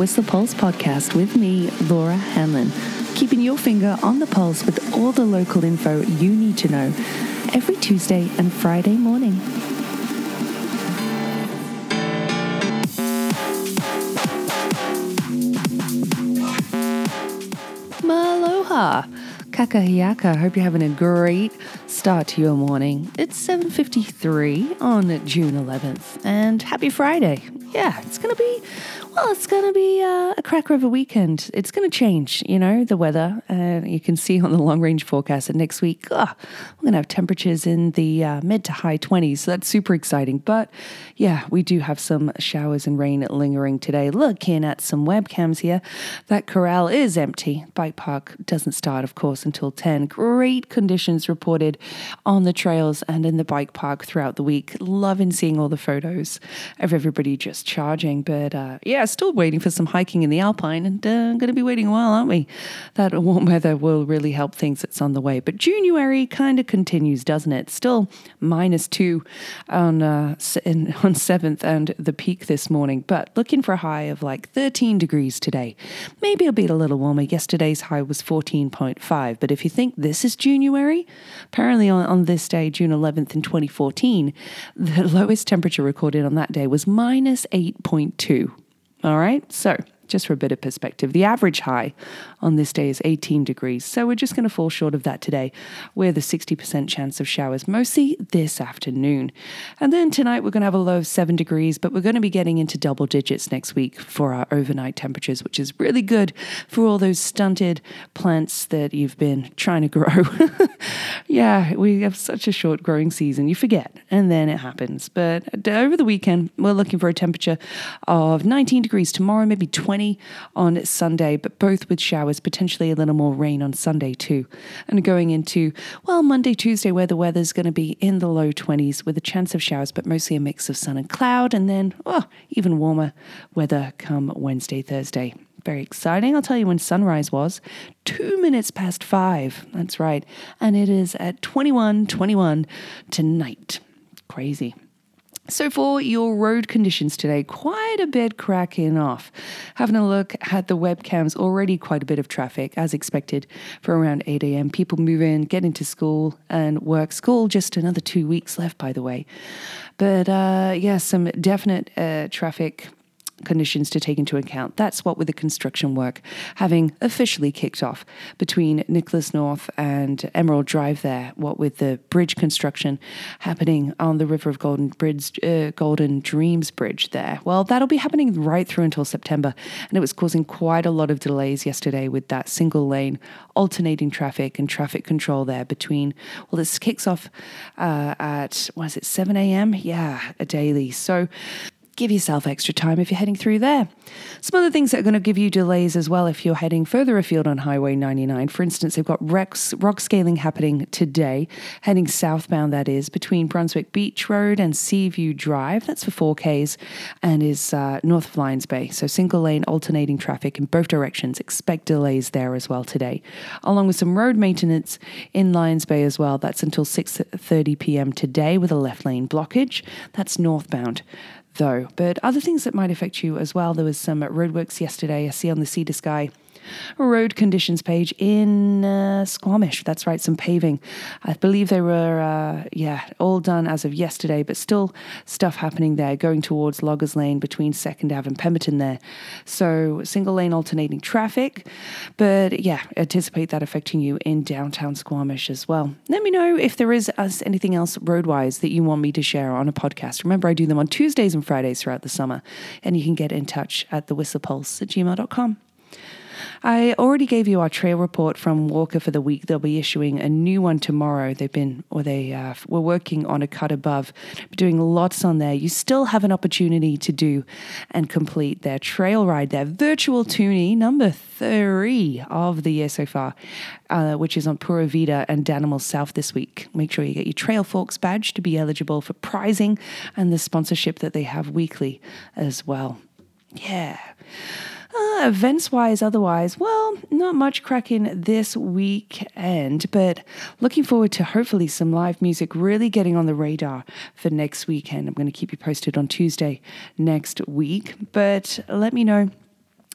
Whistler Pulse podcast with me, Laura Hanlon, keeping your finger on the pulse with all the local info you need to know every Tuesday and Friday morning. Maloha! Kakahiaka. Hope you're having a great start to your morning. It's 7:53 on June 11th, and happy Friday. Yeah, it's gonna be well, it's going to be uh, a cracker of a weekend. It's going to change, you know, the weather. Uh, you can see on the long range forecast that next week, oh, we're going to have temperatures in the uh, mid to high 20s. So that's super exciting. But yeah, we do have some showers and rain lingering today. Looking at some webcams here, that corral is empty. Bike park doesn't start, of course, until 10. Great conditions reported on the trails and in the bike park throughout the week. Loving seeing all the photos of everybody just charging. But uh, yeah, yeah, still waiting for some hiking in the Alpine, and uh, going to be waiting a while, aren't we? That warm weather will really help things that's on the way. But January kind of continues, doesn't it? Still minus two on uh, on seventh and the peak this morning, but looking for a high of like 13 degrees today. Maybe it'll be a little warmer. Yesterday's high was 14.5. But if you think this is January, apparently on, on this day, June 11th in 2014, the lowest temperature recorded on that day was minus 8.2. All right, so just for a bit of perspective, the average high on this day is 18 degrees. So we're just going to fall short of that today with a 60% chance of showers, mostly this afternoon. And then tonight we're going to have a low of 7 degrees, but we're going to be getting into double digits next week for our overnight temperatures, which is really good for all those stunted plants that you've been trying to grow. yeah, we have such a short growing season. You forget, and then it happens. But uh, over the weekend, we're looking for a temperature of 19 degrees tomorrow, maybe 20 on Sunday, but both with showers showers, potentially a little more rain on Sunday too. And going into, well, Monday, Tuesday, where the weather's going to be in the low 20s with a chance of showers, but mostly a mix of sun and cloud. And then, oh, even warmer weather come Wednesday, Thursday. Very exciting. I'll tell you when sunrise was. Two minutes past five. That's right. And it is at 21 21 tonight. Crazy. So, for your road conditions today, quite a bit cracking off. Having a look at the webcams, already quite a bit of traffic, as expected, for around 8 a.m. People move in, get into school and work. School just another two weeks left, by the way. But uh, yeah, some definite uh, traffic conditions to take into account. That's what with the construction work having officially kicked off between Nicklaus North and Emerald Drive there, what with the bridge construction happening on the River of Golden Bridge, uh, Golden Dreams Bridge there. Well, that'll be happening right through until September, and it was causing quite a lot of delays yesterday with that single lane alternating traffic and traffic control there between, well, this kicks off uh, at, was it 7 a.m.? Yeah, a daily. So give yourself extra time if you're heading through there. Some other things that are going to give you delays as well if you're heading further afield on Highway 99. For instance, they've got rock scaling happening today, heading southbound, that is, between Brunswick Beach Road and Seaview Drive. That's for 4Ks and is uh, north of Lions Bay. So single lane alternating traffic in both directions. Expect delays there as well today, along with some road maintenance in Lions Bay as well. That's until 6:30 p.m. today with a left lane blockage. That's northbound though. But other things that might affect you as well. There was some roadworks yesterday. I see on the to Sky road conditions page in uh, Squamish. That's right, some paving. I believe they were, uh, yeah, all done as of yesterday, but still stuff happening there going towards Loggers Lane between Second Ave and Pemberton there. So single lane alternating traffic, but yeah, anticipate that affecting you in downtown Squamish as well. Let me know if there is anything else roadwise that you want me to share on a podcast. Remember, I do them on Tuesdays and Fridays throughout the summer, and you can get in touch at the whistlepulse at gmail.com. I already gave you our trail report from WORCA for the week. They'll be issuing a new one tomorrow. They've been, or they uh, were working on a cut above, doing lots on there. You still have an opportunity to do and complete their trail ride, their virtual toonie number three of the year so far, uh, which is on Pura Vida and Danimal South this week. Make sure you get your Trailforks badge to be eligible for prizing and the sponsorship that they have weekly as well. Yeah. Uh, events wise, otherwise, well, not much cracking this weekend, but looking forward to hopefully some live music really getting on the radar for next weekend. I'm going to keep you posted on Tuesday next week, but let me know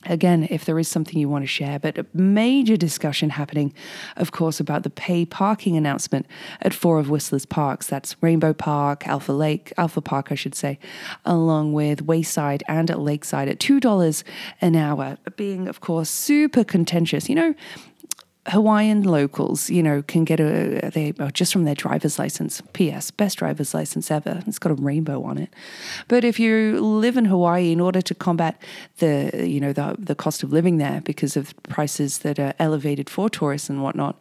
again, if there is something you want to share, but a major discussion happening, of course, about the pay parking announcement at four of Whistler's parks. That's Rainbow Park, Alpha Lake, Alpha Park, I should say, along with Wayside and at Lakeside at $2 an hour, being, of course, super contentious. You know, Hawaiian locals, you know, can get a they oh, just from their driver's license. P.S. Best driver's license ever. It's got a rainbow on it. But if you live in Hawaii, in order to combat the you know the the cost of living there because of prices that are elevated for tourists and whatnot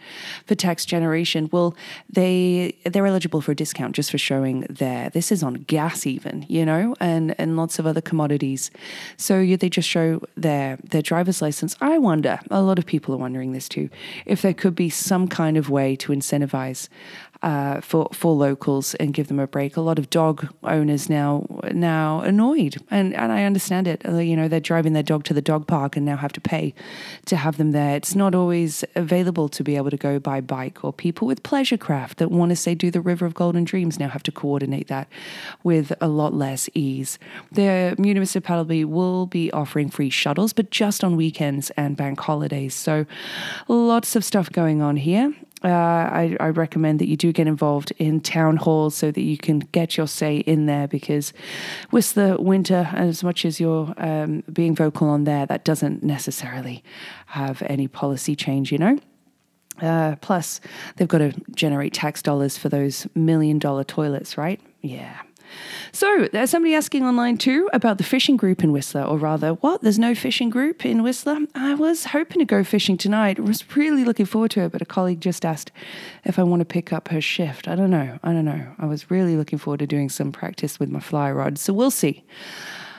for tax generation, well, they they're eligible for a discount just for showing their this is on gas even, you know, and and lots of other commodities. So they just show their their driver's license. I wonder. A lot of people are wondering this too if there could be some kind of way to incentivize uh, for for locals and give them a break. A lot of dog owners now now annoyed, and and I understand it. Uh, you know, they're driving their dog to the dog park and now have to pay to have them there. It's not always available to be able to go by bike, or people with pleasure craft that want to say do the River of Golden Dreams now have to coordinate that with a lot less ease. The municipality will be offering free shuttles, but just on weekends and bank holidays. So lots of stuff going on here uh, I, I, recommend that you do get involved in town halls so that you can get your say in there because with the winter, as much as you're um, being vocal on there, that doesn't necessarily have any policy change, you know? Uh, plus, they've got to generate tax dollars for those million dollar toilets, right? Yeah. So there's somebody asking online too about the fishing group in Whistler, or rather, what? There's no fishing group in Whistler? I was hoping to go fishing tonight. I was really looking forward to it, but a colleague just asked if I want to pick up her shift. I don't know. I don't know. I was really looking forward to doing some practice with my fly rod, so we'll see.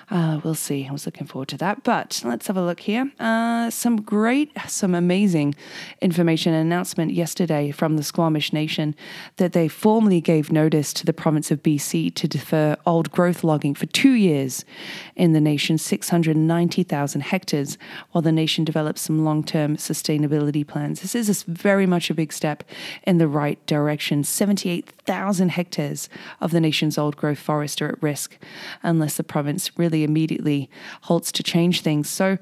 Uh, we'll see. I was looking forward to that. But let's have a look here. Uh, some great, some amazing information announcement yesterday from the Squamish Nation that they formally gave notice to the province of BC to defer old growth logging for two years in the nation's 690,000 hectares while the nation develops some long term sustainability plans. This is very much a big step in the right direction. 78,000 hectares of the nation's old growth forest are at risk unless the province really immediately halts to change things. So,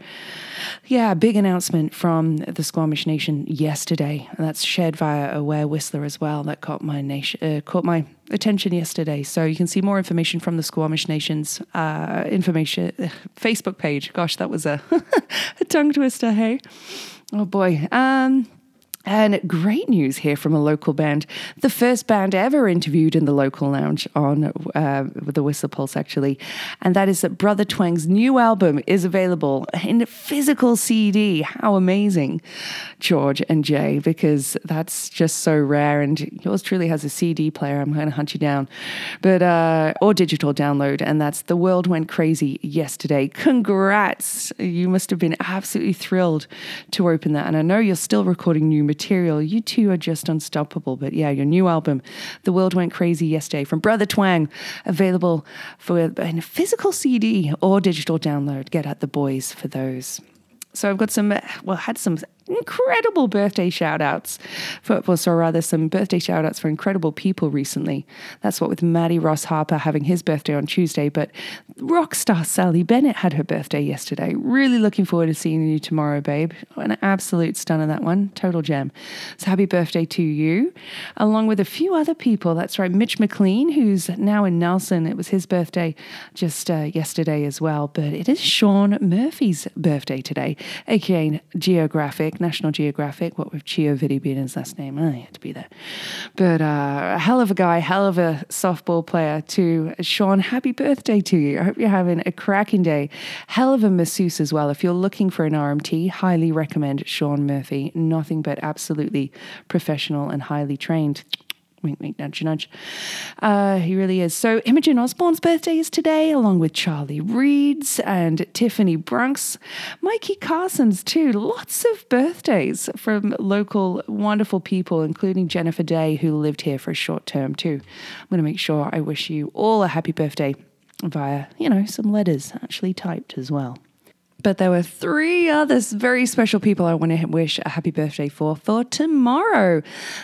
yeah, big announcement from the Squamish Nation yesterday. And that's shared via Aware Whistler as well. That caught my nation, uh, caught my attention yesterday. So you can see more information from the Squamish Nation's uh, information Facebook page. Gosh, that was a, a tongue twister. Hey, oh boy. Um, and great news here from a local band, the first band ever interviewed in the local lounge on uh, the Whistle Pulse, actually. And that is that Brother Twang's new album is available in physical CD. How amazing, George and Jay, because that's just so rare. And yours truly has a CD player. I'm going to hunt you down, but uh, or digital download. And that's The World Went Crazy yesterday. Congrats. You must have been absolutely thrilled to open that. And I know you're still recording new material. You two are just unstoppable. But yeah, your new album, The World Went Crazy Yesterday from Brother Twang, available for in a physical CD or digital download. Get at the boys for those. So I've got some, well, had some incredible birthday shout outs for, or rather some birthday shout outs for incredible people recently. That's what with Maddie Ross Harper having his birthday on Tuesday, but rock star Sally Bennett had her birthday yesterday. Really looking forward to seeing you tomorrow, babe. An absolute stunner, that one. Total gem. So happy birthday to you, along with a few other people. That's right, Mitch McLean, who's now in Nelson. It was his birthday just uh, yesterday as well, but it is Sean Murphy's birthday today, aka Geographic. National Geographic, what with Chio Vidi being his last name. I had to be there. But uh, a hell of a guy, hell of a softball player too. Sean, happy birthday to you. I hope you're having a cracking day. Hell of a masseuse as well. If you're looking for an RMT, highly recommend Sean Murphy. Nothing but absolutely professional and highly trained. Wink, wink, nudge, nudge. Uh, he really is. So, Imogen Osborne's birthday is today, along with Charlie Reed's and Tiffany Brunks. Mikey Carson's, too. Lots of birthdays from local wonderful people, including Jennifer Day, who lived here for a short term, too. I'm going to make sure I wish you all a happy birthday via, you know, some letters actually typed as well. But there were three other very special people I want to wish a happy birthday for for tomorrow.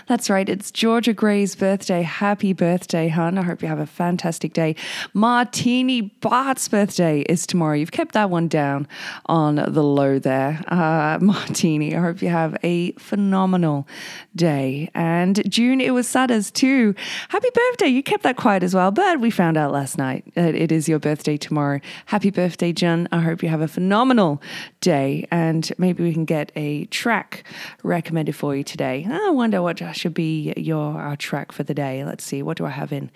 That's right, it's Georgia Gray's birthday. Happy birthday, hun. I hope you have a fantastic day. Martini Bart's birthday is tomorrow. You've kept that one down on the low there. Uh, Martini, I hope you have a phenomenal day. And June, it was Sada's too. Happy birthday. You kept that quiet as well, but we found out last night that it is your birthday tomorrow. Happy birthday, Jun. I hope you have a phenomenal phenomenal day, and maybe we can get a track recommended for you today. I wonder what should be your our track for the day. Let's see, what do I have in?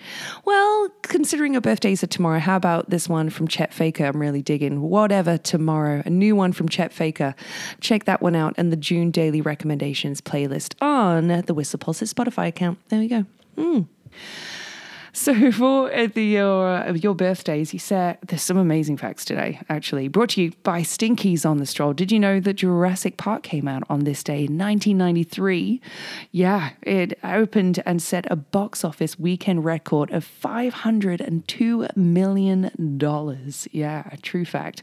Well, considering your birthdays are tomorrow, how about this one from Chet Faker? I'm really digging. Whatever tomorrow, a new one from Chet Faker. Check that one out and the June daily recommendations playlist on the Whistle Pulse Spotify account. There we go. Mm. So for uh, the your uh, your birthdays, you said there's some amazing facts today. Actually, brought to you by Stinkies on the Stroll. Did you know that Jurassic Park came out on this day in 1993? Yeah, it opened and set a box office weekend record of 502 million dollars. Yeah, a true fact.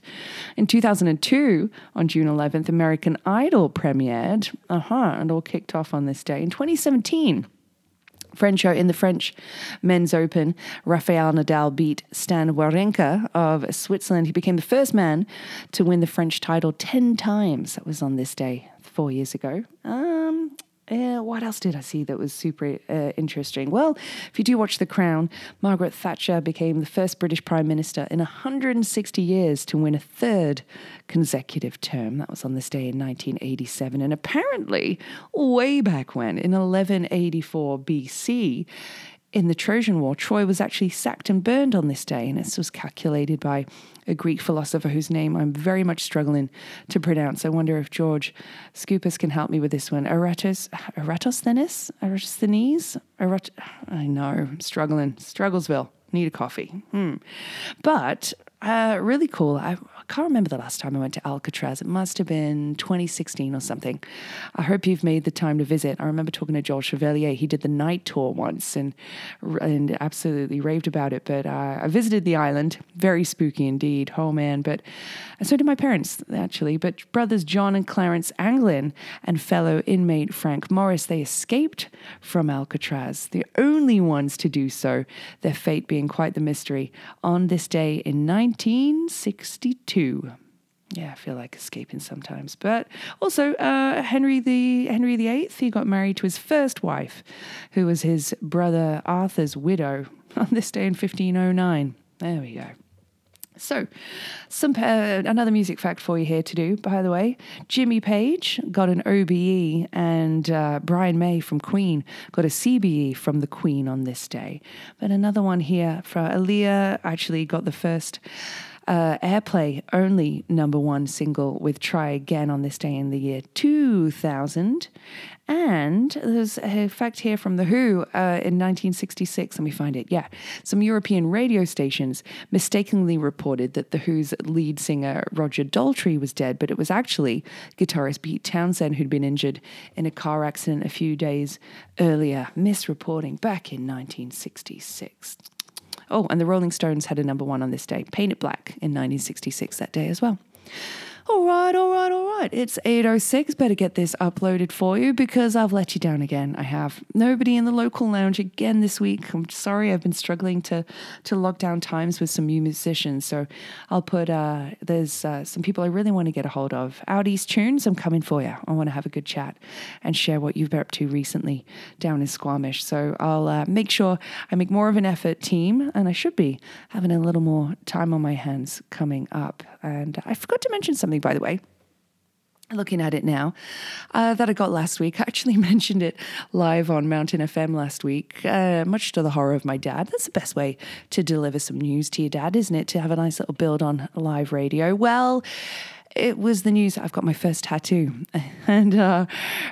In 2002, on June 11th, American Idol premiered. Uh huh, and all kicked off on this day. In 2017. French in the French Men's Open, Rafael Nadal beat Stan Wawrinka of Switzerland. He became the first man to win the French title 10 times. That was on this day four years ago. Um, uh, what else did I see that was super uh, interesting? Well, if you do watch The Crown, Margaret Thatcher became the first British Prime Minister in 160 years to win a third consecutive term. That was on this day in 1987. And apparently, way back when, in 1184 BC, in the Trojan War, Troy was actually sacked and burned on this day, and this was calculated by a Greek philosopher whose name I'm very much struggling to pronounce. I wonder if George Scoopus can help me with this one. Eratos, Eratosthenes? Eratosthenes? Erat- I know, I'm struggling. Strugglesville. Need a coffee. Hmm. But uh, really cool. I, can't remember the last time I went to Alcatraz. It must have been 2016 or something. I hope you've made the time to visit. I remember talking to Joel Chevalier. He did the night tour once and and absolutely raved about it. But uh, I visited the island. Very spooky indeed. Oh man! But so did my parents actually. But brothers John and Clarence Anglin and fellow inmate Frank Morris they escaped from Alcatraz. The only ones to do so. Their fate being quite the mystery. On this day in 1962. Yeah, I feel like escaping sometimes. But also, uh, Henry the Henry VIII, he got married to his first wife, who was his brother Arthur's widow, on this day in 1509. There we go. So, some uh, another music fact for you here to do. By the way, Jimmy Page got an OBE, and uh, Brian May from Queen got a CBE from the Queen on this day. But another one here for Aaliyah actually got the first uh, airplay only number one single with Try Again on this day in the year 2000. And there's a fact here from The Who uh, in 1966. Let me find it. Yeah. Some European radio stations mistakenly reported that The Who's lead singer Roger Daltrey was dead, but it was actually guitarist Pete Townshend who'd been injured in a car accident a few days earlier. Misreporting back in 1966. Oh, and the Rolling Stones had a number one on this day, Paint It Black in 1966 that day as well. All right, all right, all right. It's 8.06. Better get this uploaded for you because I've let you down again. I have. Nobody in the local lounge again this week. I'm sorry. I've been struggling to, to lock down times with some new musicians. So I'll put, uh, there's uh, some people I really want to get a hold of. Out East Tunes, I'm coming for you. I want to have a good chat and share what you've been up to recently down in Squamish. So I'll uh, make sure I make more of an effort, team, and I should be having a little more time on my hands coming up. And I forgot to mention something, by the way looking at it now uh, that I got last week. I actually mentioned it live on Mountain FM last week, uh, much to the horror of my dad. That's the best way to deliver some news to your dad, isn't it? To have a nice little build on live radio. Well, it was the news. I've got my first tattoo, and uh,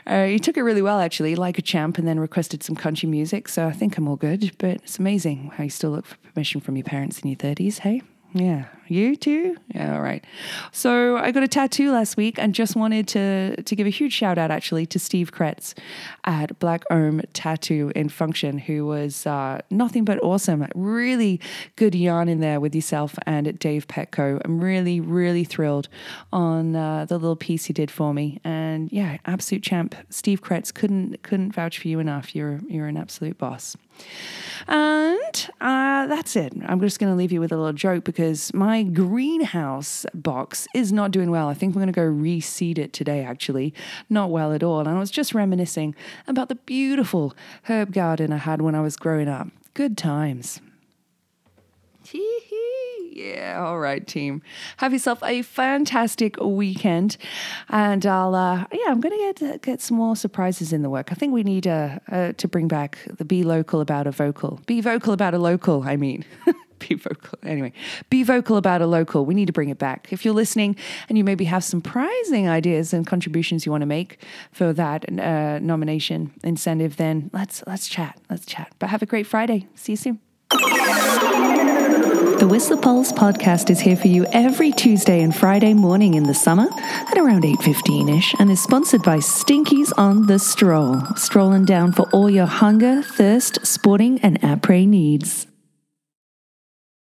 uh, he took it really well, actually, like a champ, and then requested some country music. So I think I'm all good. But it's amazing how you still look for permission from your parents in your thirties. Hey, yeah, You too? Yeah, all right. So I got a tattoo last week and just wanted to to give a huge shout out actually to Steve Kretz at Black Ohm Tattoo in Function, who was uh, nothing but awesome. Really good yarn in there with yourself and Dave Petco. I'm really, really thrilled on uh, the little piece he did for me. And yeah, absolute champ. Steve Kretz couldn't couldn't vouch for you enough. You're you're an absolute boss. And uh, that's it. I'm just going to leave you with a little joke because my greenhouse box is not doing well. I think we're going to go reseed it today, actually. Not well at all. And I was just reminiscing about the beautiful herb garden I had when I was growing up. Good times. Yeah, all right, team. Have yourself a fantastic weekend, and I'll uh, yeah, I'm gonna get uh, get some more surprises in the work. I think we need uh, uh, to bring back the be local about a vocal, be vocal about a local. I mean. be vocal. Anyway, be vocal about a local. We need to bring it back. If you're listening and you maybe have some prizing ideas and contributions you want to make for that uh, nomination incentive, then let's let's chat. Let's chat. But have a great Friday. See you soon. The Whistler Pulse podcast is here for you every Tuesday and Friday morning in the summer at around 8.15ish and is sponsored by Stinkies on the Stroll. Strolling down for all your hunger, thirst, sporting and après needs.